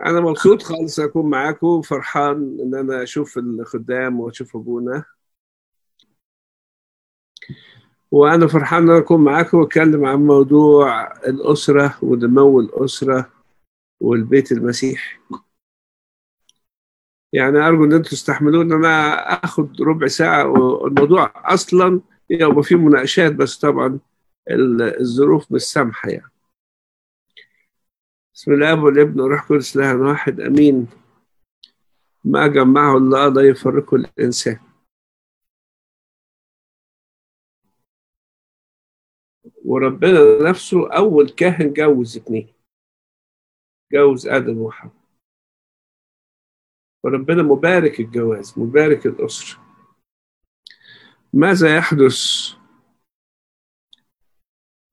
أنا مبسوط خالص أكون معاكم فرحان إن أنا أشوف الخدام وأشوف أبونا. وأنا فرحان إن أنا أكون معاكم وأتكلم عن موضوع الأسرة ونمو الأسرة والبيت المسيحي يعني أرجو إن أنتم تستحملون إن أنا آخد ربع ساعة والموضوع أصلا يبقى فيه مناقشات بس طبعا الظروف مش سامحة يعني. بسم الله والابن والروح القدس له واحد آمين. ما جمعه الله لا يفرقه الإنسان. وربنا نفسه أول كاهن جوز اتنين. جوز آدم وحواء. وربنا مبارك الجواز مبارك الأسرة. ماذا يحدث؟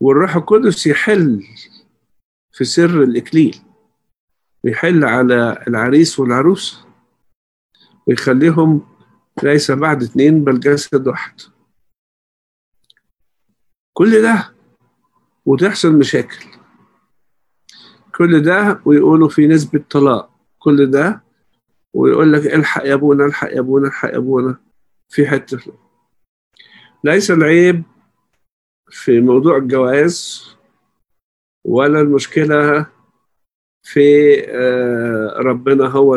والروح القدس يحل في سر الإكليل. ويحل على العريس والعروس. ويخليهم ليس بعد اتنين بل جسد واحد. كل ده وتحصل مشاكل. كل ده ويقولوا في نسبة طلاق. كل ده ويقول لك الحق يا أبونا الحق يا أبونا الحق يا أبونا. في حتة. ليس العيب في موضوع الجواز ولا المشكلة في ربنا هو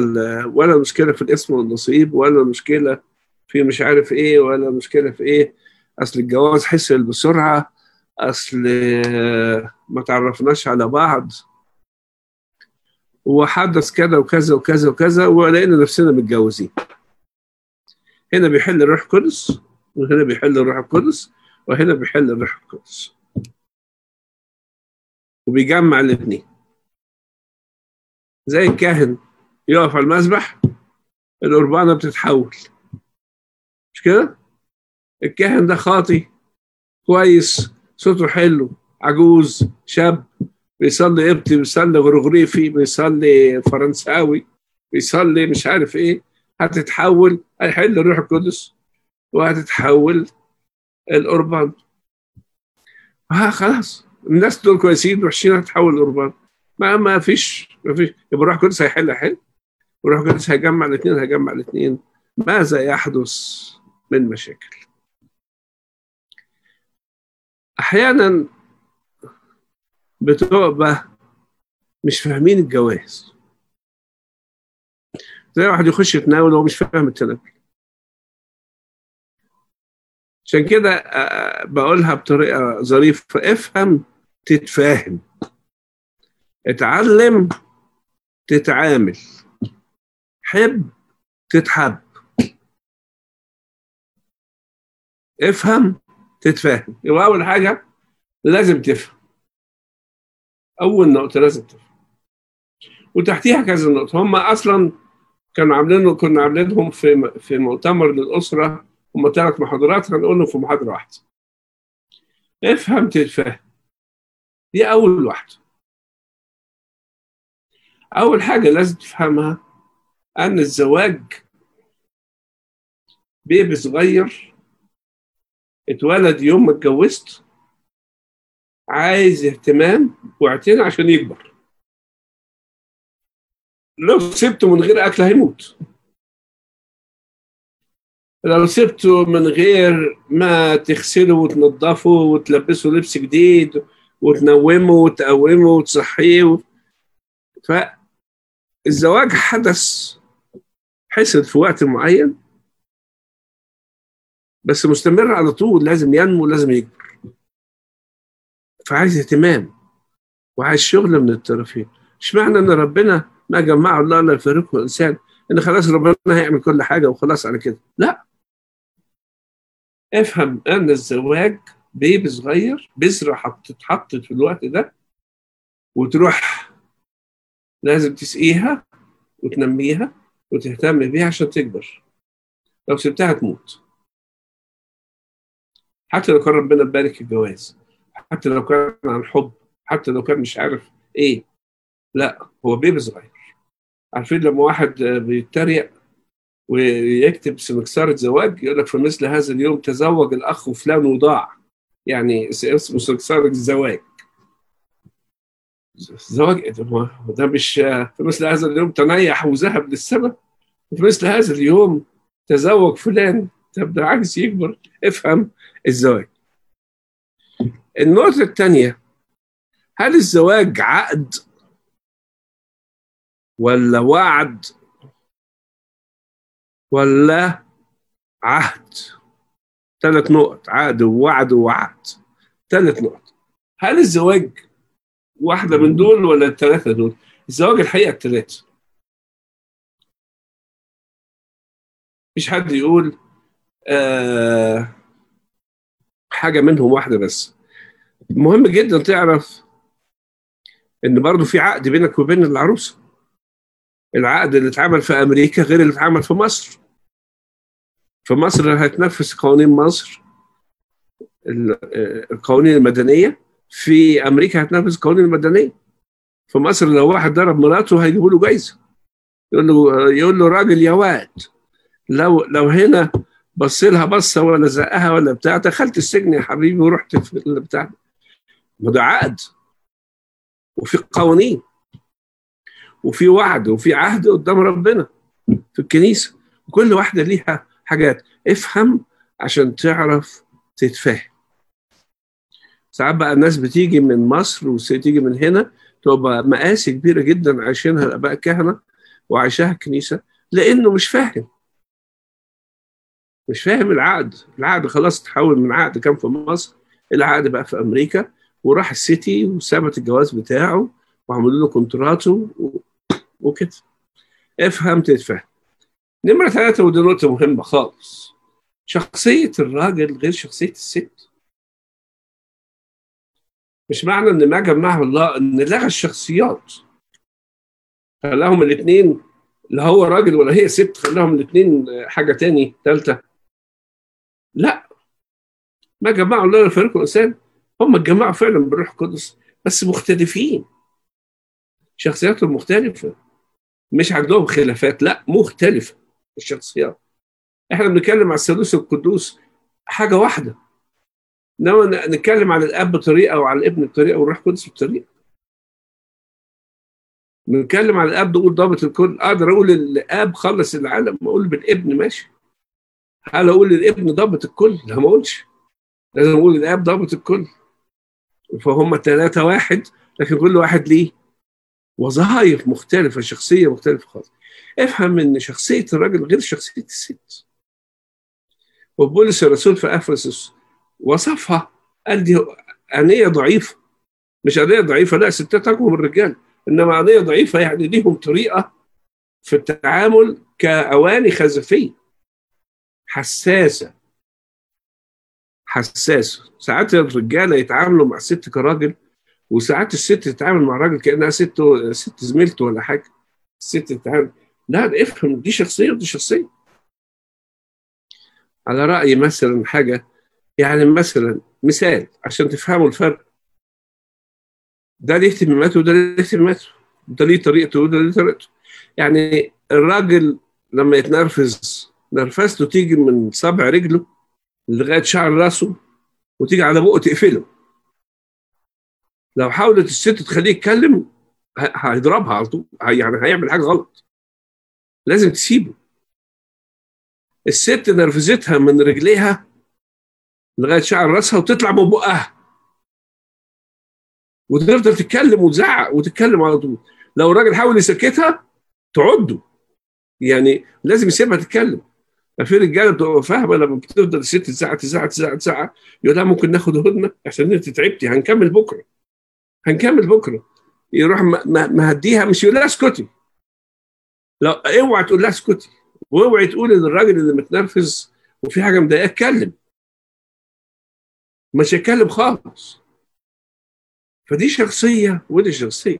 ولا المشكلة في الاسم والنصيب ولا المشكلة في مش عارف إيه ولا المشكلة في إيه. أصل الجواز حصل بسرعة أصل ما تعرفناش على بعض. وحدث كذا وكذا وكذا وكذا ولقينا نفسنا متجوزين. هنا بيحل الروح القدس وهنا بيحل الروح القدس وهنا بيحل الروح القدس. وبيجمع الاثنين. زي الكاهن يقف على المذبح القربانة بتتحول. مش كده؟ الكاهن ده خاطي كويس صوته حلو عجوز شاب بيصلي قبطي بيصلي غرغريفي بيصلي فرنساوي بيصلي مش عارف إيه. هتتحول هيحل الروح القدس وهتتحول القربان. ها خلاص. الناس دول كويسين وحشين هتحول القربان ما ما فيش ما فيش. يبقى الروح القدس هيحل حل والروح القدس هيجمع الاثنين هيجمع الاثنين. ماذا يحدث من مشاكل؟ أحيانا بتبقى مش فاهمين الجواز. زي واحد يخش يتناول وهو مش فاهم التناول. عشان كده بقولها بطريقة ظريفة. افهم تتفاهم. اتعلم تتعامل. حب تتحب. افهم تتفاهم. يبقى أول حاجة لازم تفهم. أول نقطة لازم تفهم. وتحتيها كذا نقطة. هم أصلا كانوا عاملين كنا عاملينهم في في مؤتمر للأسرة. هم ثلاث محاضرات. هنقولهم في محاضرة واحدة. افهم تتفهم دي أول واحدة. أول حاجة لازم تفهمها إن الزواج بيبي صغير اتولد يوم ما اتجوزت عايز اهتمام واعتناء عشان يكبر. لو سبته من غير أكل هيموت. لو سبته من غير ما تغسله وتنظفه وتلبسه لبس جديد وتنومه وتقومه وتصحيه فالزواج حدث حصل في وقت معين بس مستمر على طول لازم ينمو لازم يكبر. فعايز اهتمام وعايز شغل من الطرفين. مش معنى ان ربنا ما جمعه الله لا يفارقه الإنسان؟ إن خلاص ربنا هيعمل كل حاجة وخلاص على كده. لا. افهم أن الزواج بيبي صغير بذرة تتحط في الوقت ده وتروح لازم تسقيها وتنميها وتهتم بيها عشان تكبر. لو سبتها تموت. حتى لو كان ربنا مبارك الجواز حتى لو كان عن حب حتى لو كان مش عارف إيه. لا هو بيبي صغير. عارفين لما واحد بيتريق ويكتب سمكسارة زواج يقول لك في مثل هذا اليوم تزوج الأخ فلان وضاع. يعني اسمه سمكسارة الزواج الزواج ده؟ مش في مثل هذا اليوم تنيح وذهب للسماء. وفي مثل هذا اليوم تزوج فلان طب ده عايز يكبر. افهم الزواج. النقطة الثانية هل الزواج عقد ولا وعد ولا عهد؟ ثلاث نقط عقد ووعد ووعد. ثلاث نقط. هل الزواج واحدة من دول ولا الثلاثة دول؟ الزواج الحقيقة الثلاثة مفيش حد يقول آه حاجة منهم واحدة بس. مهم جدا تعرف إن برضو في عقد بينك وبين العروسة. العقد اللي اتعمل في أمريكا غير اللي اتعمل في مصر. في مصر هتنفذ قوانين مصر القوانين المدنية. في أمريكا هتنفذ القوانين المدنية. في مصر لو واحد ضرب مراته هيجيبوا له جايزة. يقول له يقول له راجل يا واد لو لو هنا بص لها بصة ولا زقها ولا بتاع دخلت السجن يا حبيبي ورحت في البتاع ما ده عقد. وفي قوانين. وفي وعد وفي عهد قدام ربنا في الكنيسة. وكل واحدة ليها حاجات. افهم عشان تعرف تتفاهم. ساعات بقى الناس بتيجي من مصر وتيجي من هنا تبقى مقاسي كبيرة جدا عايشينها الاباء الكهنه وعايشاها الكنيسه لأنه مش فاهم. مش فاهم العقد. العقد خلاص تحول من عقد كان في مصر العقد بقى في أمريكا وراح السيتي وثبت الجواز بتاعه وعملوا له كونتراته وكده. افهم تتفهم نمرة ثلاثة ودي نقطة مهمة خالص. شخصية الراجل غير شخصية الست. مش معنى إن ما جمعه الله إن لغى الشخصيات. خلاهم الاثنين لا هو راجل ولا هي ست خلاهم الاثنين حاجة تاني ثالثة لا. ما جمعوا الله الفريق الانسان هم اتجمعوا فعلا بالروح القدس بس مختلفين. شخصياتهم مختلفة. مش عندهم خلافات لا مختلفة. الشخصيات. إحنا بنتكلم على الثالوث القدوس حاجة واحدة. إنما نتكلم على الأب بطريقة وعلى الابن بطريقة والروح القدس بطريقة. بنتكلم على الأب نقول ضابط الكل أقدر أقول الآب خلص العالم أقول بالابن ماشي. هل أقول الابن ضابط الكل لا ما أقولش. لازم أقول الاب ضابط الكل فهم ثلاثة واحد لكن كل واحد ليه وظائف مختلفة شخصية مختلفة خالص. افهم إن شخصية الراجل غير شخصية الست. وبولس الرسول في أفسس وصفها قال دي أنية ضعيفة. مش أنية ضعيفة لا ستات أقوى من الرجال. إنما أنية ضعيفة يعني ليهم طريقة في التعامل كأواني خزفية. حساسة. حساسة. ساعات الرجالة يتعاملوا مع الست كراجل وساعات الست تتعامل مع الراجل كأنها ست ست زميلته ولا حاجة. الست تتعامل لا افهم دي شخصية ودي شخصية. على رأيي مثلا حاجة يعني مثلا مثال عشان تفهموا الفرق. ده ليه اهتماماته وده ليه اهتماماته. ده ليه طريقته وده ليه طريقته. يعني الراجل لما يتنرفز نرفزته تيجي من صابع رجله لغاية شعر راسه وتيجي على بقه تقفله. لو حاولت الست تخليه يتكلم هيضربها على طول يعني هيعمل حاجة غلط. لازم تسيبه. الست نرفزتها من رجليها لغاية شعر راسها وتطلع من بقها. وتفضل تتكلم وتزعق وتتكلم على طول. لو الراجل حاول يسكتها تعده. يعني لازم يسيبها تتكلم. في رجاله بتبقى فاهمة لما بتفضل الست تزعق تزعق تزعق تزعق؟ يقول لها ممكن ناخد هدنة؟ عشان انت تعبتي هنكمل بكرة. هنكمل بكرة. يروح مهديها مش يقول لها اسكتي. لو اوعى تقول لها اسكتي. واوعي تقول إن الراجل اللي متنرفز وفي حاجة مضايقاه اتكلم. مش هيتكلم خالص. فدي شخصية ودي شخصية.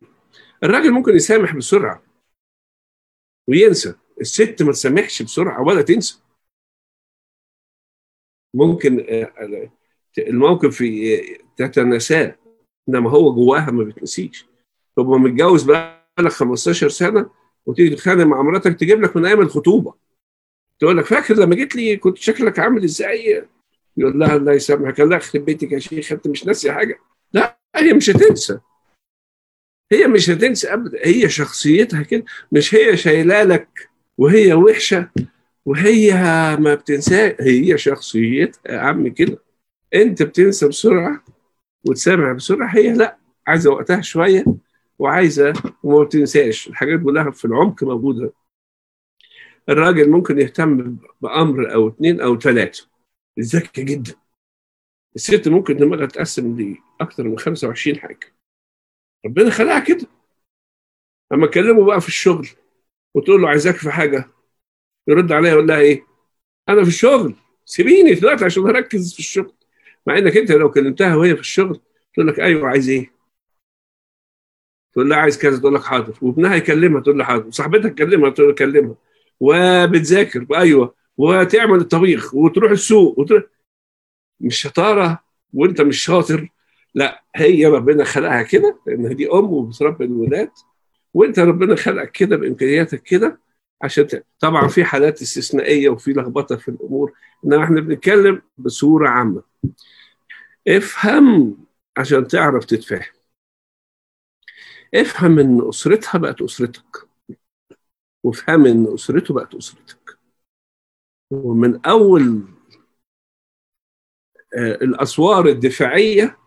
الراجل ممكن يسامح بسرعة وينسى. الست ما تسامحش بسرعة ولا تنسى. ممكن الموقف تتناساه. إنما هو جواها ما بتنسيش. تبقى متجوز بقالك 15 سنة وتيجي تتخانق مع مراتك تجيب لك من أيام الخطوبة. تقول لك فاكر لما جيت لي كنت شكلك عامل إزاي؟ يقول لها الله يسامحك الله يخرب بيتك يا شيخ أنت مش ناسي حاجة. لا هي مش هتنسى. هي مش هتنسى ابدا. هي شخصيتها كده مش هي شايلة لك وهي وحشة وهي ما بتنسى. هي شخصيتها يا عم كده. أنت بتنسى بسرعة وتسامع بسرعة. هي لا عايزة وقتها شوية وعايزة وما بتنساش. الحاجات كلها في العمق موجودة. الراجل ممكن يهتم بأمر أو اثنين أو ثلاثة ذكي جدا. الست ممكن دماغها تقسم لأكثر من 25 حاجة. ربنا خلقها كده. أما اكلمه بقى في الشغل وتقول له عايزاك في حاجة يرد عليها يقول لها إيه؟ أنا في الشغل. سيبيني دلوقتي عشان أركز في الشغل. مع إنك أنت لو كلمتها وهي في الشغل تقول لك أيوه عايز إيه؟ تقول لها عايز كذا تقول لك حاضر. وابنها يكلمها تقول له حاضر. وصاحبتها تكلمها تقول له كلمها. وبتذاكر أيوه وتعمل الطبيخ وتروح السوق وتروح. مش شطارة وأنت مش شاطر. لا هي ربنا خلقها كده لأن دي أم وبتربي الولاد. وأنت ربنا خلقك كده بإمكانياتك كده عشان. طبعا في حالات استثنائية وفي لخبطة في الأمور. إنما إحنا بنتكلم بصورة عامة. افهم عشان تعرف تتفهم افهم إن أسرتها بقت أسرتك. وافهم إن أسرته بقت أسرتك. ومن أول الأسوار الدفاعية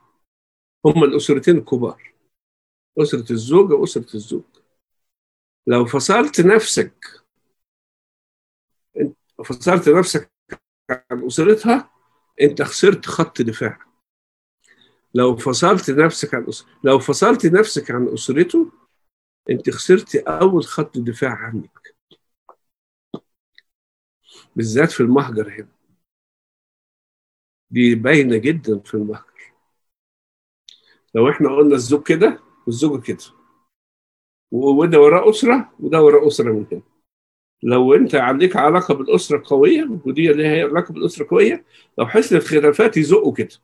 هم الأسرتين الكبار. أسرة الزوجة وأسرة الزوج. لو فصلت نفسك فصلت نفسك عن أسرتها أنت خسرت خط دفاع لو فصلت نفسك عن أسر... لو فصلت نفسك عن أسرته أنت خسرت أول خط دفاع عنك. بالذات في المهجر هنا. دي باينة جدا في المهجر. لو إحنا قلنا الزوج كده والزوجه كده. وده وراه أسرة وده وراه أسرة من هنا. لو أنت عندك علاقة بالأسرة قوية ودي اللي هي علاقة بالأسرة قوية لو حصلت خلافات يزقوا كده.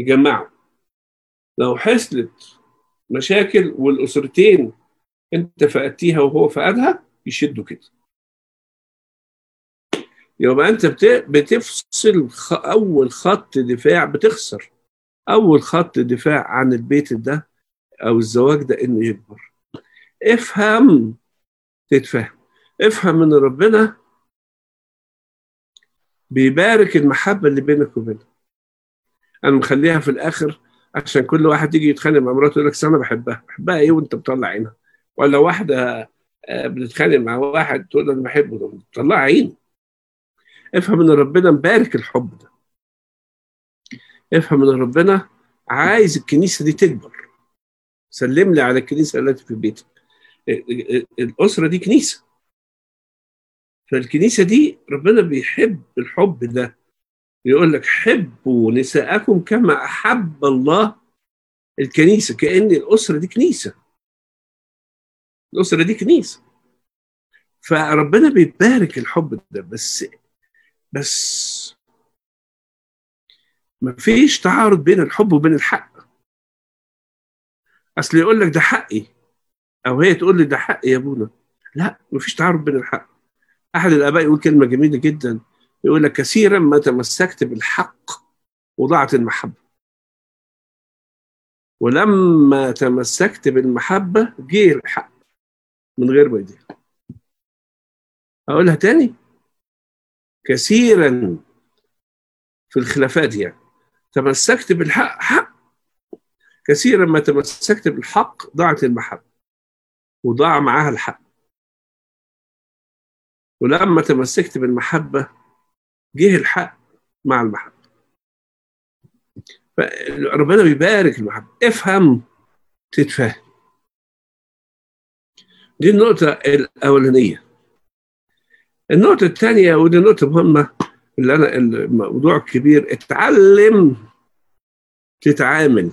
يجمعوا لو حصلت مشاكل والأسرتين انت فقدتيها وهو فقدها يشدوا كده. يبقى أنت بتفصل أول خط دفاع بتخسر. أول خط دفاع عن البيت ده أو الزواج ده إنه يكبر. افهم تتفهم. افهم إن ربنا بيبارك المحبة اللي بينك وبينه. أنا مخليها في الآخر عشان كل واحد يجي يتخانق مع مراته يقول لك أنا بحبها. بحبها إيه وأنت بتطلع عينها؟ ولا واحدة بتتخانق مع واحد تقول له أنا بحبه بتطلع عينه. افهم إن ربنا مبارك الحب ده. افهم إن ربنا عايز الكنيسة دي تكبر. سلم لي على الكنيسة التي في بيتك. الأسرة دي كنيسة. فالكنيسة دي ربنا بيحب الحب ده. يقول لك حبوا نساءكم كما أحب الله الكنيسة كأن الأسرة دي كنيسة. الأسرة دي كنيسة. فربنا بيبارك الحب ده بس بس ما فيش تعارض بين الحب وبين الحق. أصل يقول لك ده حقي أو هي تقول لي ده حقي يا ابونا لا ما فيش تعارض بين الحق. أحد الآباء يقول كلمة جميلة جدا. يقول لك كثيرا ما تمسكت بالحق وضعت المحبة. ولما تمسكت بالمحبة جه الحق من غير ما يديها أقولها تاني؟ كثيرا في الخلافات يعني. تمسكت بالحق حق. كثيرا ما تمسكت بالحق ضاعت المحبة وضاع معاها الحق. ولما تمسكت بالمحبة جه الحق مع المحبة. فربنا بيبارك المحبة. افهم تتفهم. دي النقطة الأولانية. النقطة الثانية ودي نقطة مهمة اللي أنا الموضوع الكبير. اتعلم تتعامل.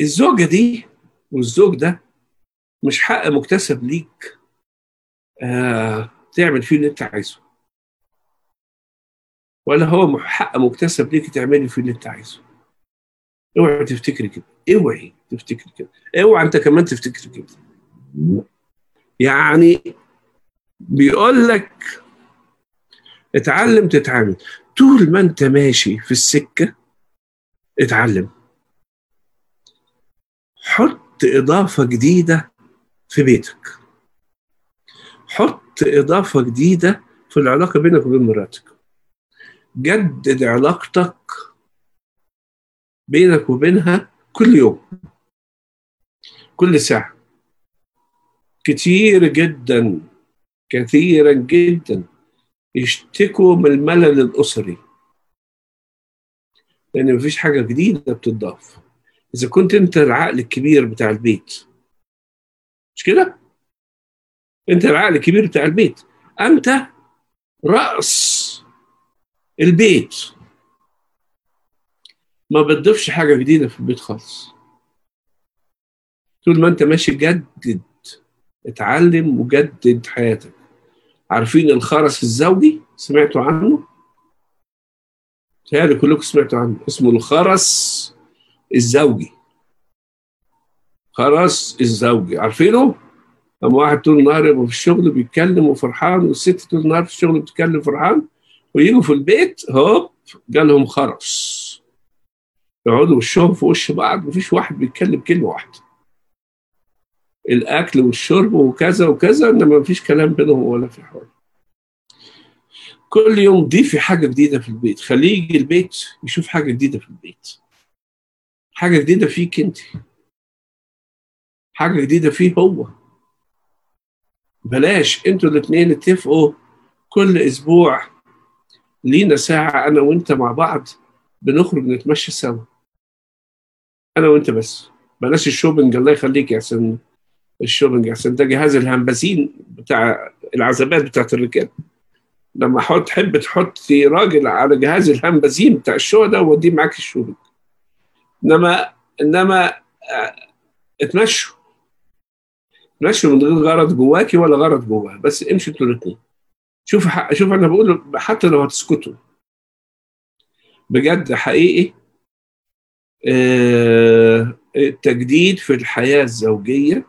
الزوجة دي والزوج ده مش حق مكتسب ليك. آه تعمل فيه اللي انت عايزه. ولا هو حق مكتسب ليك تعملي فيه اللي انت عايزه. اوعي تفتكري كده. اوعي تفتكري كده. اوعي انت كمان تفتكري كده. يعني بيقول لك اتعلم تتعامل. طول ما انت ماشي في السكة اتعلم. حط إضافة جديدة في بيتك. حط إضافة جديدة في العلاقة بينك وبين مراتك. جدد علاقتك بينك وبينها كل يوم كل ساعة. كتير جدا كثيرا جدا يشتكوا من الملل الأسري. لأن مفيش حاجة جديدة بتضاف. إذا كنت أنت العقل الكبير بتاع البيت مش كده؟ أنت العقل الكبير بتاع البيت. أنت رأس البيت. ما بتضيفش حاجة جديدة في البيت خالص. طول ما أنت ماشي جدد اتعلم وجدد حياتك. عارفين الخرس الزوجي؟ سمعتوا عنه؟ تهيألي كلكم سمعتوا عنه. اسمه الخرس الزوجي. خرس الزوجي. عارفينه؟ لما واحد طول النهار يبقى في الشغل بيتكلم وفرحان والست طول النهار في الشغل بتتكلم فرحان ويجوا في البيت هوب جالهم خرس. يقعدوا وشهم في وش بعض مفيش واحد بيتكلم كلمة واحدة. الأكل والشرب وكذا وكذا إنما مفيش كلام بينهم ولا في حوار. كل يوم ضيفي حاجة جديدة في البيت. خليه يجي البيت يشوف حاجة جديدة في البيت. حاجة جديدة فيك أنت. حاجة جديدة فيه هو. بلاش أنتوا الاثنين اتفقوا كل أسبوع لينا ساعة أنا وأنت مع بعض بنخرج نتمشى سوا. أنا وأنت بس. بلاش ال shopping الله يخليك يا حسن. ال shopping عشان ده جهاز الهمبازين بتاع العزبات بتاعت الرجال. لما حط تحب تحطي راجل على جهاز الهمبازين بتاع الشو ده ووديه معاك الشوبنج انما إنما اتمشوا. اتمشوا من غير غرض جواكي ولا غرض جواها بس امشوا أنتوا الاثنين شوف شوف أنا بقول حتى لو هتسكتوا. بجد حقيقي آه التجديد في الحياة الزوجية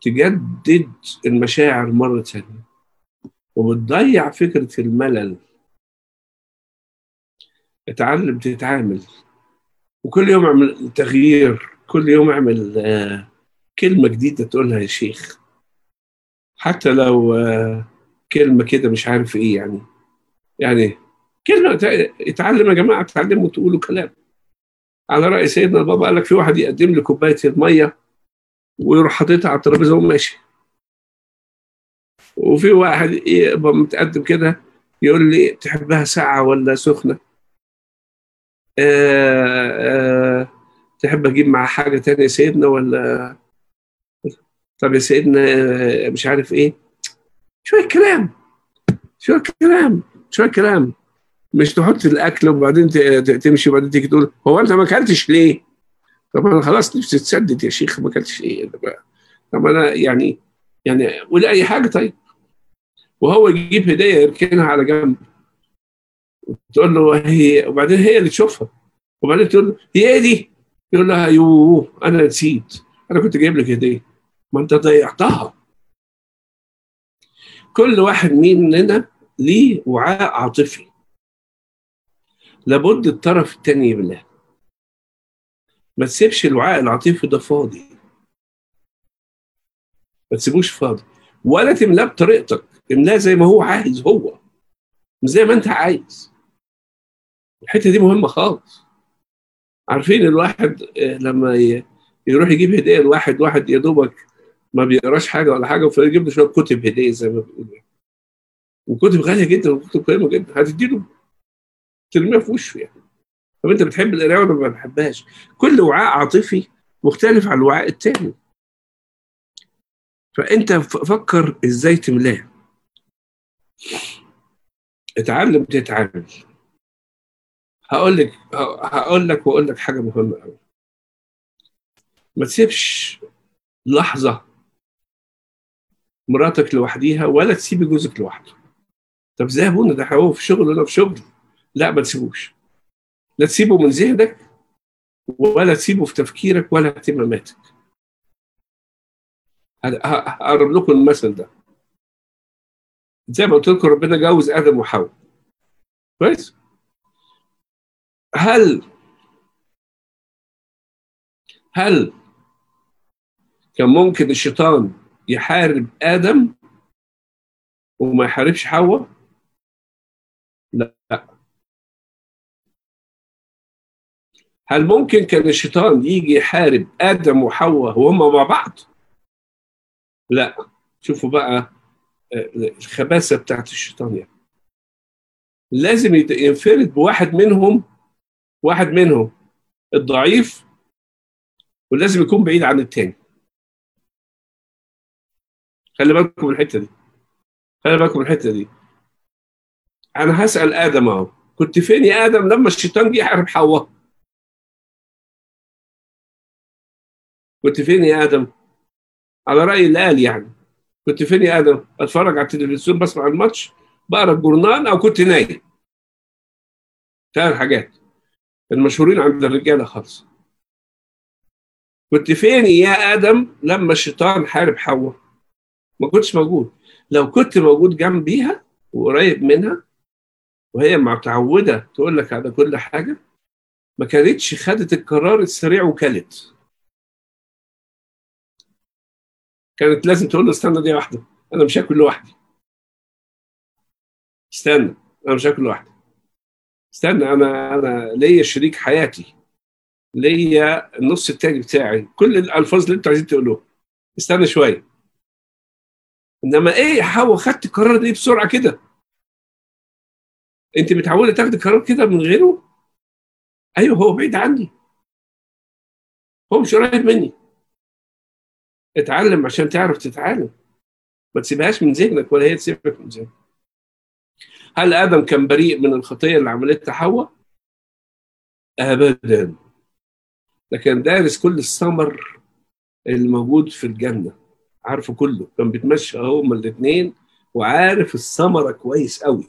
تجدد المشاعر مرة ثانية وبتضيع فكرة الملل. اتعلم تتعامل وكل يوم اعمل تغيير كل يوم اعمل آه كلمة جديدة تقولها يا شيخ. حتى لو آه كلمة كده مش عارف إيه يعني. يعني كلمة اتعلم يا جماعة اتعلموا تقولوا كلام. على رأي سيدنا البابا قال لك في واحد يقدم لي كوباية المية ويروح حاططها على الترابيزة وماشي وفي واحد يبقى متقدم كده يقول لي تحبها ساعة ولا سخنة؟ آآ آآ تحب أجيب مع حاجة تانية سيدنا ولا طب يا سيدنا مش عارف إيه. شوية كلام شوية كلام شوية كلام. مش تحط الأكل وبعدين تمشي وبعدين تيجي تقول هو أنت ما أكلتش ليه؟ طب أنا خلاص نفسي تسدد يا شيخ ما أكلتش إيه؟ طب أنا يعني يعني قول أي حاجة طيب. وهو يجيب هدية يركنها على جنب. تقول له هي وبعدين هي اللي تشوفها. وبعدين تقول له هي إيه دي؟ يقول لها يوه أنا نسيت. أنا كنت جايب لك هدية. ما انت ضيعتها. كل واحد مننا ليه وعاء عاطفي. لابد الطرف الثاني يملاه. ما تسيبش الوعاء العاطفي ده فاضي. ما تسيبوش فاضي. ولا تملاه بطريقتك. املاه زي ما هو عايز هو. زي ما انت عايز. الحتة دي مهمة خالص. عارفين الواحد لما يروح يجيب هدية لواحد واحد يا دوبك ما بيقراش حاجة ولا حاجة فيجيب له شوية كتب هدية زي ما بيقولوا وكتب غالية جدا وكتب قيمة جدا. هتديله ترميها في وشه يعني. طب أنت بتحب القراية ولا ما بتحبهاش؟ كل وعاء عاطفي مختلف عن الوعاء التاني. فأنت فكر إزاي تملاه. اتعلم تتعامل. هقول لك هقول لك وأقول لك حاجة مهمة قوي ما تسيبش لحظة مراتك لوحديها ولا تسيبي جوزك لوحده. طب إزاي ابونا ده هو في شغل وأنا في شغل؟ لا ما تسيبوش. لا تسيبه من ذهنك ولا تسيبه في تفكيرك ولا اهتماماتك هقرب لكم المثل ده. زي ما قلت لكم ربنا جوز آدم وحواء. كويس؟ هل هل كان ممكن الشيطان يحارب آدم وما يحاربش حواء؟ لا. هل ممكن كان الشيطان يجي يحارب آدم وحواء وهم مع بعض؟ لا. شوفوا بقى الخباثة بتاعت الشيطان يعني. لازم ينفرد بواحد منهم واحد منهم الضعيف ولازم يكون بعيد عن التاني. خلي بالكم من الحتة دي. خلي بالكم من الحتة دي. أنا هسأل آدم أهو. كنت فين يا آدم لما الشيطان جه يحارب حواء؟ كنت فين يا آدم؟ على رأي اللي قال يعني. كنت فين يا آدم؟ أتفرج على التلفزيون بسمع الماتش بقرأ الجورنال أو كنت نايم. ثلاث حاجات. المشهورين عند الرجالة خالص. كنت فين يا آدم لما الشيطان حارب حواء؟ ما كنتش موجود. لو كنت موجود جنبيها وقريب منها وهي متعودة تقول لك على كل حاجة ما كانتش خدت القرار السريع وكلت. كانت لازم تقول له استنى دي واحدة أنا مش هاكل لوحدي. استنى أنا مش هاكل لوحدي. استنى أنا أنا ليا شريك حياتي ليا النص التاني بتاعي كل الألفاظ اللي أنتوا عايزين تقولوها. استنى شوية. إنما إيه حواء خدت القرار ده بسرعة كده. أنت متعودة تاخدي قرار كده من غيره؟ أيوه هو بعيد عني. هو مش قريب مني. اتعلم عشان تعرف تتعلم. ما تسيبهاش من ذهنك ولا هي تسيبك من ذهنك. هل آدم كان بريء من الخطية اللي عملتها حواء؟ ابدا. لكن دارس كل الثمر الموجود في الجنة. عارفه كله. كان بيتمشى هما الاثنين وعارف الثمرة كويس قوي.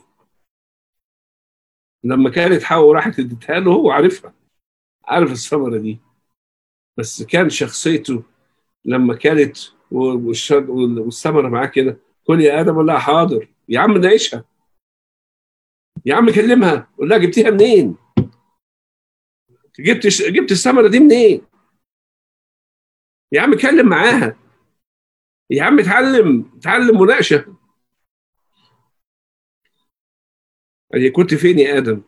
لما كانت حواء راحت اديتها له هو عارفها. عارف الثمرة دي. بس كان شخصيته لما كانت والثمرة معاه كده كل يا آدم لها حاضر. يا عم ناقشها يا عم كلمها. قول لها جبتيها منين؟ جبت جبت الثمرة دي منين؟ يا عم اتكلم معاها. يا عم اتعلم اتعلم مناقشة يعني كنت فين يا آدم؟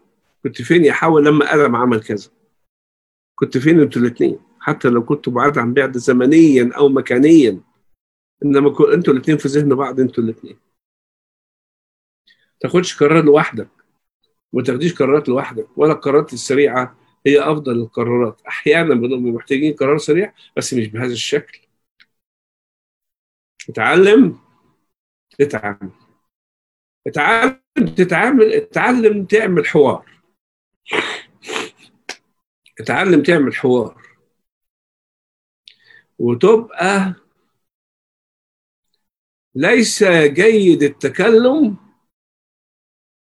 كنت فين يا حواء لما آدم عمل كذا؟ كنت فين أنتوا الاثنين؟ حتى لو كنتوا بعاد عن بعض زمنيا أو مكانيا إنما أنتوا الاثنين في ذهن بعض أنتوا الاثنين تاخدش قرار لوحدك ما تاخديش قرارات لوحدك ولا القرارات السريعة هي أفضل القرارات أحيانا بنبقى محتاجين قرار سريع بس مش بهذا الشكل اتعلم تتعامل. اتعلم تتعامل اتعلم تعمل حوار. اتعلم تعمل حوار. وتبقى ليس جيد التكلم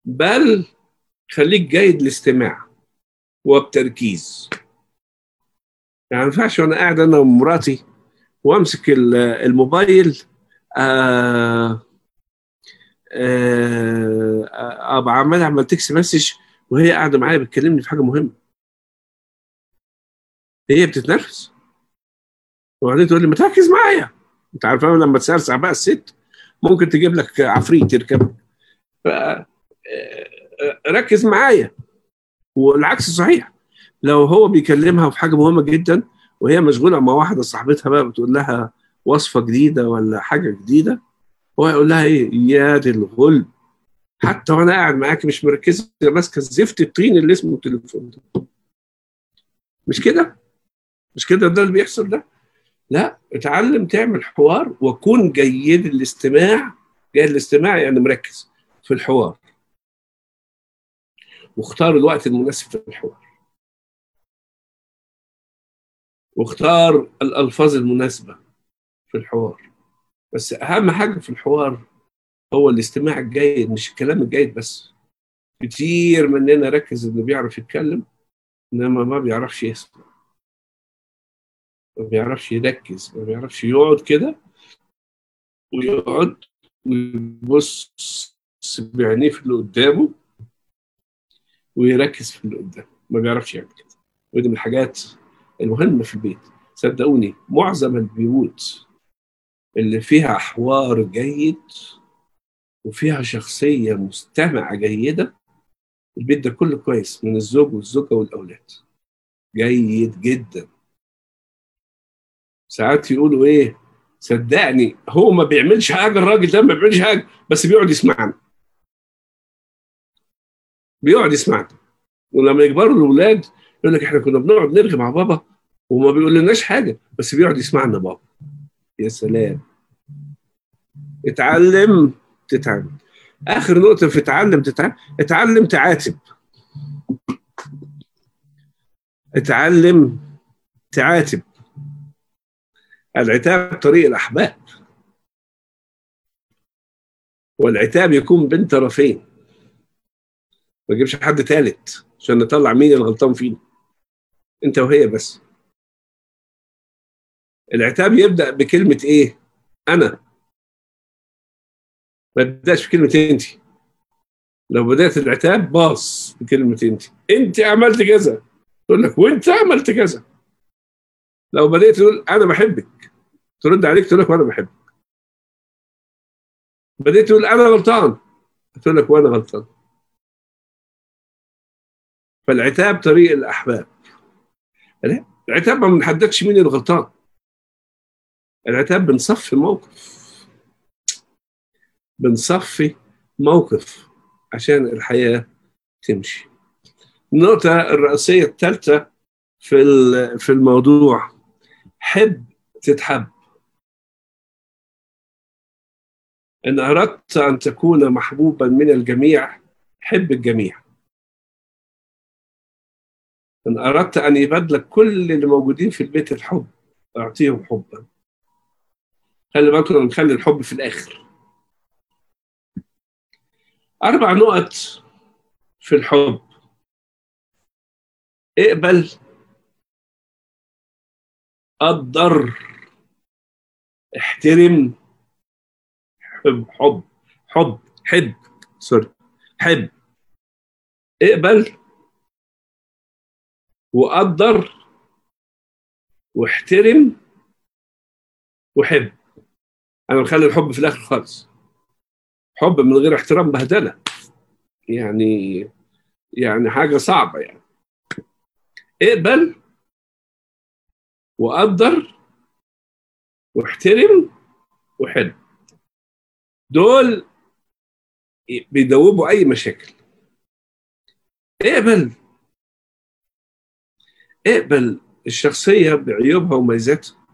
بل خليك جيد الاستماع وبتركيز يعني ما ينفعش وأنا قاعد أنا ومراتي وامسك الموبايل آه آه ابقى عمال اعمل text message وهي قاعدة معايا بتكلمني في حاجة مهمة. هي بتتنرفز. وبعدين تقول لي ما تركز معايا. أنت عارف لما تسرسع بقى الست ممكن تجيب لك عفريت يركبك ف ركز معايا. والعكس صحيح. لو هو بيكلمها في حاجة مهمة جدا وهي مشغولة مع واحدة صاحبتها بقى بتقول لها وصفة جديدة ولا حاجة جديدة. هو يقول لها إيه؟ يا دي الغلب حتى وأنا قاعد معاك مش مركزة ماسكة زفت الطين اللي اسمه التليفون ده. مش كده؟ مش كده ده اللي بيحصل ده؟ لا اتعلم تعمل حوار وكون جيد الاستماع. جيد الاستماع يعني مركز في الحوار. واختار الوقت المناسب في الحوار. واختار الألفاظ المناسبة في الحوار. بس أهم حاجة في الحوار هو الاستماع الجيد مش الكلام الجيد بس. كتير مننا ركز إنه بيعرف يتكلم إنما ما بيعرفش يسمع. ما بيعرفش يركز ما بيعرفش يقعد كده ويقعد ويبص بعينيه في اللي قدامه ويركز في اللي قدامه. ما بيعرفش يعمل كده. ودي من الحاجات المهمه في البيت. صدقوني معظم البيوت اللي فيها حوار جيد وفيها شخصية مستمعة جيدة البيت ده كله كويس من الزوج والزوجة والأولاد. جيد جدا. ساعات يقولوا إيه صدقني هو ما بيعملش حاجة الراجل ده ما بيعملش حاجة بس بيقعد يسمعنا. بيقعد يسمعنا. ولما يكبروا الأولاد يقول لك إحنا كنا بنقعد نرغي مع بابا وما بيقول لناش حاجة بس بيقعد يسمعنا بابا. يا سلام. اتعلم تتعلم. آخر نقطة في اتعلم تتعلم. اتعلم تعاتب اتعلم تعاتب. العتاب طريق الأحباب. والعتاب يكون بين طرفين. ما تجيبش حد ثالث عشان نطلع مين الغلطان فينا. انت وهي بس. العتاب يبدأ بكلمة إيه؟ أنا. ما تبداش بكلمة أنت. لو بدأت العتاب باص بكلمة أنت. أنت عملت كذا. تقول لك وأنت عملت كذا. لو بدأت تقول أنا بحبك. ترد عليك تقول لك وأنا بحبك. بدأت تقول أنا غلطان. تقول لك وأنا غلطان. فالعتاب طريق الأحباب. العتاب ما بنحددش مين الغلطان العتاب بنصفي موقف بنصفي موقف عشان الحياة تمشي. النقطة الرئيسية الثالثة في في الموضوع حب تتحب. إن أردت أن تكون محبوبا من الجميع حب الجميع. إن أردت أن يبادلك كل اللي موجودين في البيت الحب أعطيهم حبا. خلي بالكم نخلي الحب في الآخر. أربع نقط في الحب. اقبل. قدر. احترم. حب. حب. حب. حب. سوري حب. اقبل. وقدر واحترم وحب. أنا بخلي الحب في الآخر خالص. حب من غير احترام بهدلة. يعني يعني حاجة صعبة يعني. اقبل وقدر واحترم وحب. دول بيدوبوا أي مشاكل. اقبل اقبل الشخصية بعيوبها وميزاتها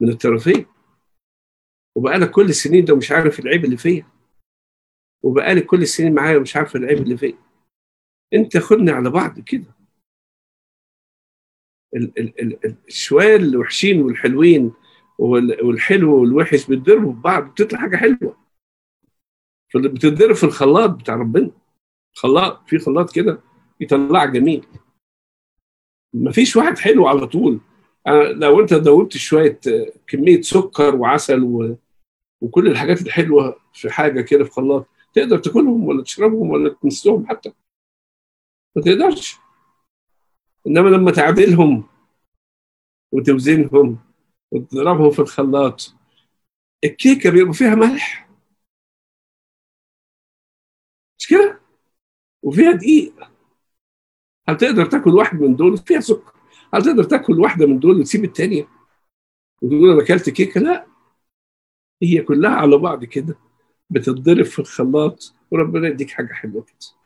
من الطرفين. وبقالك كل السنين ده مش عارف العيب اللي فيا. وبقالك كل السنين معايا ومش عارف العيب اللي فيا. انت خدني على بعض كده. الشوية الوحشين والحلوين والحلو والوحش بيتضربوا في بعض بتطلع حاجة حلوة. بتتضرب في الخلاط بتاع ربنا. خلاط في خلاط كده يطلع جميل. مفيش واحد حلو على طول. لو أنت دوبت شوية كمية سكر وعسل و... وكل الحاجات الحلوة في حاجة كده في خلاط تقدر تاكلهم ولا تشربهم ولا تمسهم حتى. ما تقدرش. إنما لما تعدلهم وتوزنهم وتضربهم في الخلاط الكيكة بيبقى فيها ملح. مش كده؟ وفيها دقيق. هل تقدر تاكل واحد من دول؟ فيها سكر. هل تقدر تاكل واحدة من دول وتسيب الثانية وتقول أنا أكلت كيكة؟ لا. هي كلها على بعض كده بتتضرب في الخلاط وربنا يديك حاجة حلوة كده.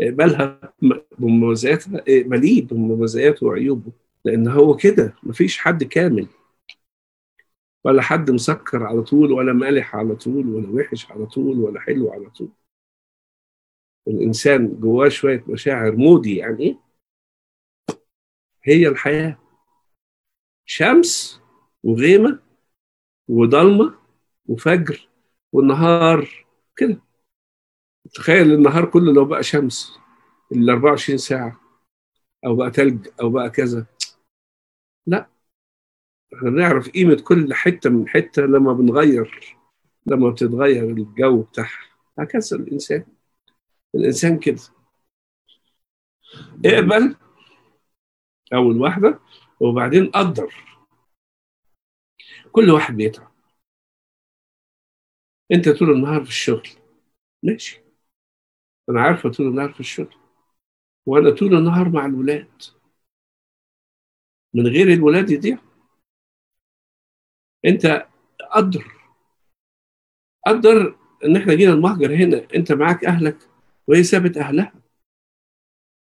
اقبلها بمميزاتها؟ اقبليه بمميزاته وعيوبه. لأن هو كده مفيش حد كامل. ولا حد مسكر على طول ولا مالح على طول ولا وحش على طول ولا حلو على طول. الإنسان جواه شوية مشاعر مودي يعني إيه؟ هي الحياة. شمس وغيمة وضلمة وفجر والنهار كده. تخيل النهار كله لو بقى شمس ال 24 ساعة أو بقى ثلج أو بقى كذا. لا. إحنا بنعرف قيمة كل حتة من حتة لما بنغير لما بتتغير الجو بتاعها. هكذا الإنسان. الإنسان كده. اقبل أول واحدة وبعدين قدر. كل واحد بيتعب. أنت طول النهار في الشغل. ماشي. أنا عارفة طول النهار في الشغل. وأنا طول النهار مع الولاد. من غير الولاد يضيع. أنت قدر. قدر إن إحنا جينا المهجر هنا. أنت معاك أهلك. وهي سابت أهلها.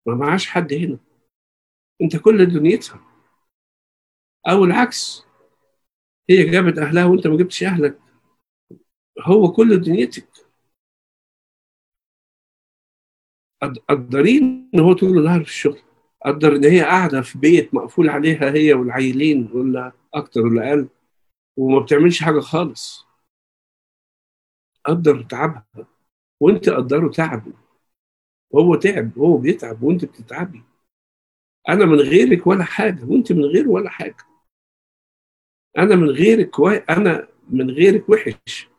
ما معاش حد هنا. أنت كل دنيتها. أو العكس. هي جابت أهلها وأنت ما جبتش أهلك. هو كل دنيتك. قدرين إن هو طول النهار في الشغل. قدر إن هي قاعدة في بيت مقفول عليها هي والعيلين ولا أكتر ولا أقل. وما بتعملش حاجة خالص. قدر تعبها. وأنت قدره تعبه. هو تعب هو بيتعب وانت بتتعبي. أنا من غيرك ولا حاجة وانت من غيره ولا حاجة. أنا من غيرك و... أنا من غيرك وحش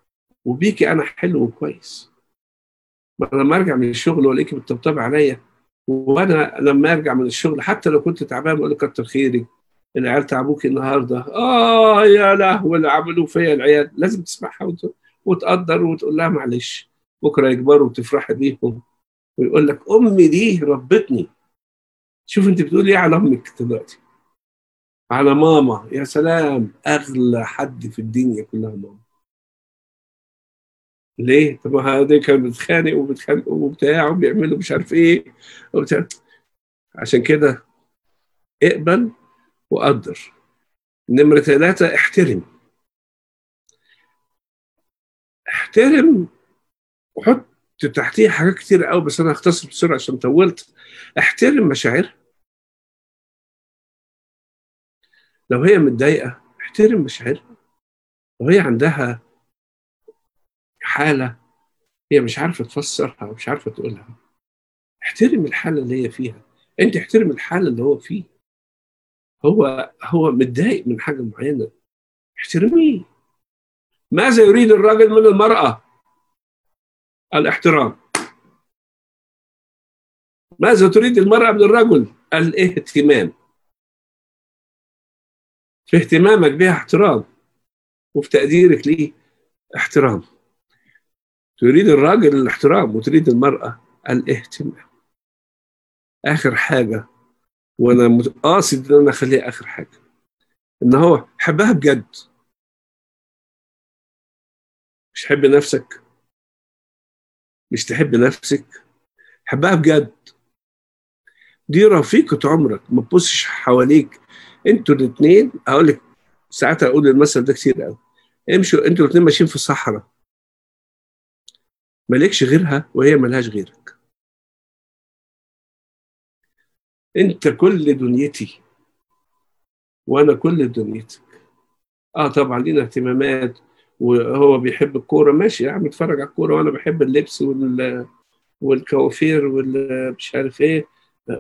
وبيكي أنا حلو وكويس. ما لما أرجع من الشغل وألاقيكي بتطبطبي عليا وأنا لما أرجع من الشغل حتى لو كنت تعبان بقول لك كتر خيرك العيال تعبوك النهارده. آه يا لهوي اللي عملوه فيا العيال. لازم تسمعها وت... وتقدر وتقول لها معلش. بكرة يكبروا وتفرحي بيهم. ويقول لك أمي دي ربتني. شوف أنت بتقول إيه على أمك دلوقتي. على ماما. يا سلام أغلى حد في الدنيا كلها ماما. ليه؟ طب هذه كانت بتتخانق وبتخانق وبتاع وبيعملوا مش عارف إيه وبتاع. عشان كده اقبل وقدر. نمرة ثلاثة احترم. احترم وحط تحتيه حاجات كتير قوي بس أنا هختصر بسرعة عشان طولت. احترم مشاعرها. لو هي متضايقة احترم مشاعرها. لو هي عندها حالة هي مش عارفة تفسرها مش عارفة تقولها. احترم الحالة اللي هي فيها. أنت احترم الحالة اللي هو فيه. هو هو متضايق من حاجة معينة. احترميه. ماذا يريد الرجل من المرأة؟ الاحترام. ماذا تريد المرأة من الرجل؟ الاهتمام. في اهتمامك بها احترام وفي تقديرك ليه احترام. تريد الراجل الاحترام وتريد المرأة الاهتمام. آخر حاجة وأنا قاصد إن أنا أخليها آخر حاجة. إن هو حبها بجد. مش تحب نفسك؟ مش تحب نفسك؟ حبها بجد. دي رفيقة عمرك ما تبصش حواليك. أنتوا الاثنين أقول لك ساعات أقول المثل ده كتير قوي. امشوا أنتوا الاثنين ماشيين في الصحراء مالكش غيرها وهي ملهاش غيرك. انت كل دنيتي وأنا كل دنيتك. آه طبعا لينا اهتمامات وهو بيحب الكورة. ماشي يا عم اتفرج على الكورة. وأنا بحب اللبس وال والكوافير والمش عارف إيه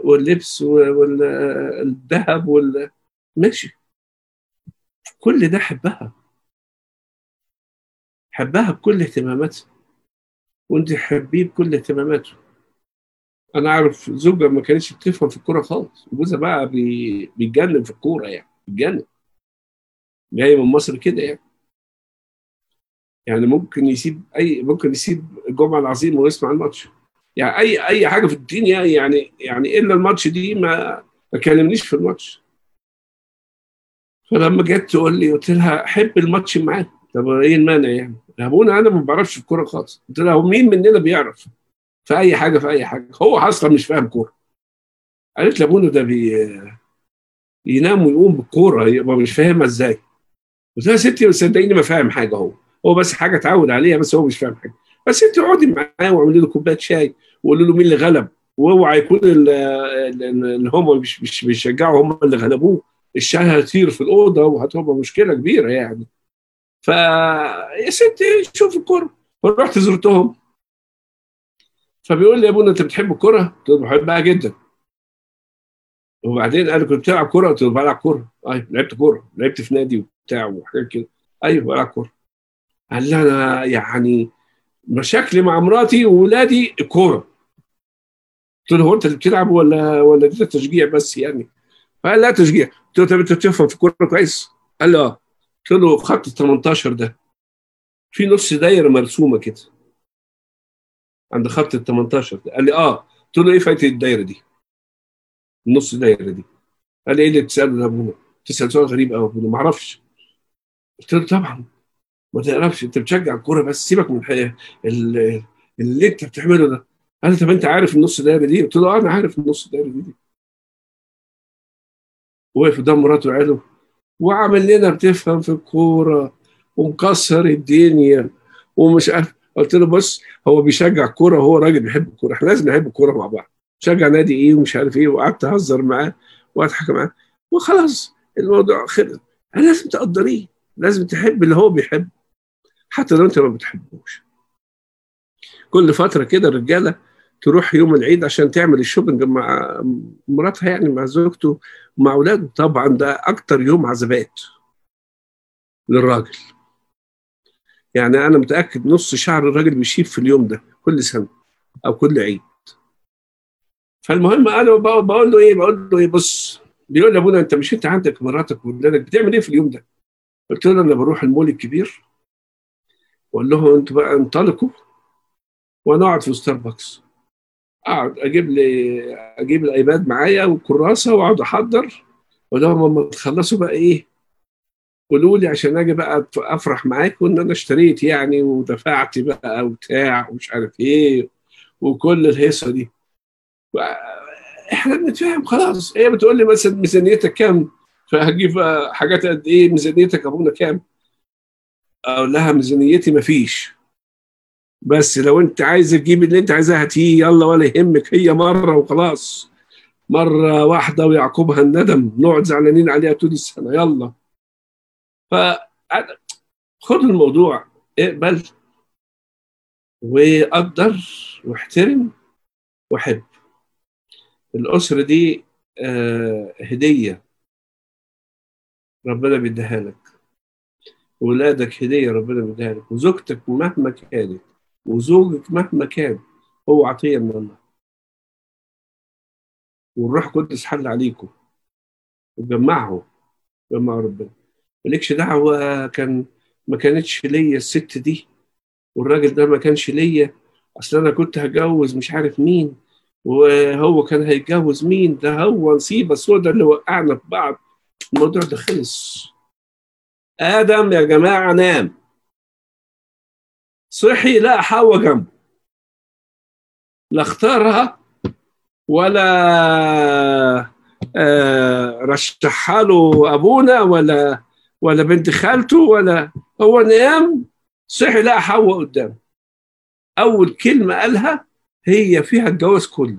واللبس والذهب وال ماشي. كل ده حبها. حبها بكل اهتماماتها. وأنت حبيه بكل اهتماماته. أنا اعرف زوجة ما كانتش بتفهم في الكورة خالص. وجوزها بقى بي... بيتجنن في الكورة يعني. بيتجنن. جاي من مصر كده يعني. يعني ممكن يسيب أي ممكن يسيب الجمعه العظيمه ويسمع الماتش. يعني أي أي حاجة في الدنيا يعني يعني إلا الماتش دي ما ما كلمنيش في الماتش. فلما جت تقول لي قلت لها احب الماتش معاه طب إيه المانع يعني؟ أبونا أنا ما بعرفش الكورة خالص. قلت لها مين مننا بيعرف؟ في أي حاجة في أي حاجة. هو أصلا مش فاهم كورة. قالت لي أبونا ده بي ينام ويقوم بالكورة يبقى مش فاهمها إزاي. قلت لها ستي صدقيني ما فاهم حاجة هو. هو بس حاجة اتعود عليها بس هو مش فاهم حاجة. بس انت اقعدي معاه واعملي له كوباية شاي وقولي له مين اللي غلب. واوعى يكون اللي هم مش مش بيشجعوا هم اللي غلبوه. الشاي هيطير في الأوضة وهتبقى مشكلة كبيرة يعني. ف يا ستي شوف الكورة. فرحت زرتهم. فبيقول لي يا ابونا انت بتحب الكورة؟ قلت له بحبها جدا. وبعدين قال لي كنت بتلعب كورة؟ قلت له بلعب كورة. أيوه لعبت كورة. لعبت في نادي وبتاع وحاجات كده. أيوه بلعب كورة. قال لي أنا يعني مشاكلي مع مراتي وولادي الكوره قلت له هو أنت اللي بتلعب ولا ولا ده تشجيع بس يعني؟ فقال لا تشجيع. قلت له طب أنت بتفهم في الكورة كويس؟ قال لي آه قلت له خط ال 18 ده في نص دايرة مرسومة كده. عند خط ال 18 ده. قال لي آه. قلت له إيه فايدة الدايرة دي؟ النص دايرة دي. قال لي إيه اللي بتسأله ده ابونا؟ تسال سؤال غريب قوي ابونا ما أعرفش. قلت له طبعا. ما تعرفش انت بتشجع الكورة بس سيبك من الحقيقة. اللي انت بتعمله ده قال لي طب انت عارف النص دايرة دي؟ قلت له آه أنا عارف النص دايرة دي. وقف قدام مراته وعياله وعامل لنا بتفهم في الكورة ومكسر الدنيا ومش عارف قلت له بص هو بيشجع الكورة وهو راجل بيحب الكورة إحنا لازم نحب الكورة مع بعض شجع نادي إيه ومش عارف إيه وقعدت اهزر معاه واضحك معاه وخلاص الموضوع خلص لازم تقدريه لازم تحب اللي هو بيحب حتى لو انت ما بتحبوش. كل فترة كده الرجالة تروح يوم العيد عشان تعمل الشوبنج مع مراتها يعني مع زوجته ومع أولاده. طبعا ده أكتر يوم عذابات للراجل. يعني أنا متأكد نص شعر الراجل بيشيب في اليوم ده كل سنة أو كل عيد. فالمهم أنا بقول له إيه؟ بقول له إيه؟ بص بيقول لي أبونا أنت مش انت عندك مراتك وولادك بتعمل إيه في اليوم ده؟ قلت له أنا بروح المول الكبير. واقول لهم أنتوا بقى انطلقوا وأنا اقعد في ستاربكس اقعد أجيب لي أجيب الايباد معايا وكراسة واقعد احضر. واقول لهم لما تخلصوا بقى إيه قولوا لي عشان أجي بقى افرح معاكم ان أنا اشتريت يعني ودفعت بقى وبتاع ومش عارف إيه وكل الهيصة دي. إحنا بنتفاهم خلاص. هي بتقول لي مثلا ميزانيتك كام؟ فهجيب حاجات قد إيه؟ ميزانيتك ابونا كام؟ أقول لها ميزانيتي مفيش. بس لو أنت عايز تجيب اللي أنت عايزاه هاتيه يلا ولا يهمك هي مرة وخلاص. مرة واحدة ويعقبها الندم نقعد زعلانين عليها طول السنة يلا. ف خد الموضوع اقبل وقدر واحترم وحب الأسرة دي آه هدية. ربنا بيديها لك. ولادك هدية ربنا بيديها لك وزوجتك مهما كانت وزوجك مهما كان هو عطية من الله. والروح القدس حل عليكم. وجمعهم جمعوا ربنا. مالكش دعوة كان ما كانتش ليا الست دي. والراجل ده ما كانش ليا. أصل أنا كنت هجوز مش عارف مين. وهو كان هيتجوز مين؟ ده هو نصيبه السوداء اللي وقعنا في بعض. الموضوع ده خلص. آدم يا جماعة نام. صحي لا حواء جنبه لا اختارها ولا آه رشحها له أبونا ولا ولا بنت خالته ولا هو نام صحي لقى حواء قدامه أول كلمة قالها هي فيها الجواز كله.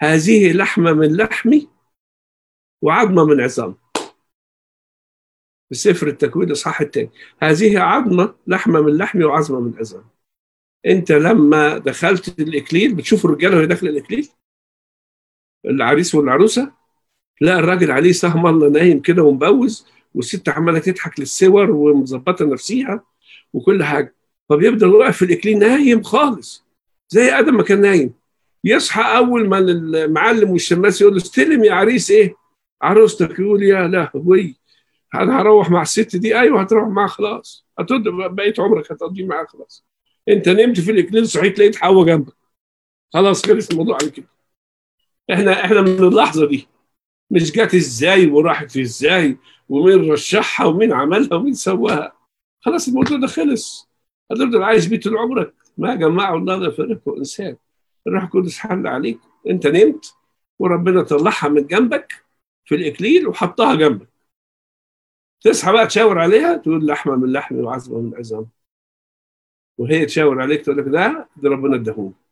هذه لحمة من لحمي وعظمة من عظامي في سفر التكوين الاصحاح الثاني هذه عظمة لحمة من لحمي وعظمة من عظامي انت لما دخلت الإكليل بتشوف الرجاله وهي داخله الإكليل؟ العريس والعروسة؟ لا الراجل عليه سهم الله نايم كده ومبوز والست عمالة تضحك للصور ومظبطة نفسيها وكل حاجة. فبيفضل واقف في الإكليل نايم خالص زي آدم ما كان نايم. يصحى أول ما المعلم والشماس يقول له استلم يا عريس إيه؟ عروستك يقول يا لهوي. أنا هروح مع الست دي. أيوه هتروح معاها خلاص. هتقضي بقيه عمرك هتقضيه معاها خلاص. أنت نمت في الاكليل صحيت لقيت حواء جنبك. خلاص خلص الموضوع على كده. إحنا إحنا من اللحظة دي. مش جت إزاي وراحت إزاي ومين رشحها ومين عملها ومين سواها. خلاص الموضوع ده خلص. هتفضل عايش بيه طول عمرك. ما جمعه الله لا يفرقه انسان الروح القدس حل عليك. أنت نمت وربنا طلعها من جنبك في الاكليل وحطها جنبك. تصحى بقى تشاور عليها تقول لحمة من لحمي وعظمه من عظام وهي تشاور عليك تقول لك ده ده ربنا اداهولك.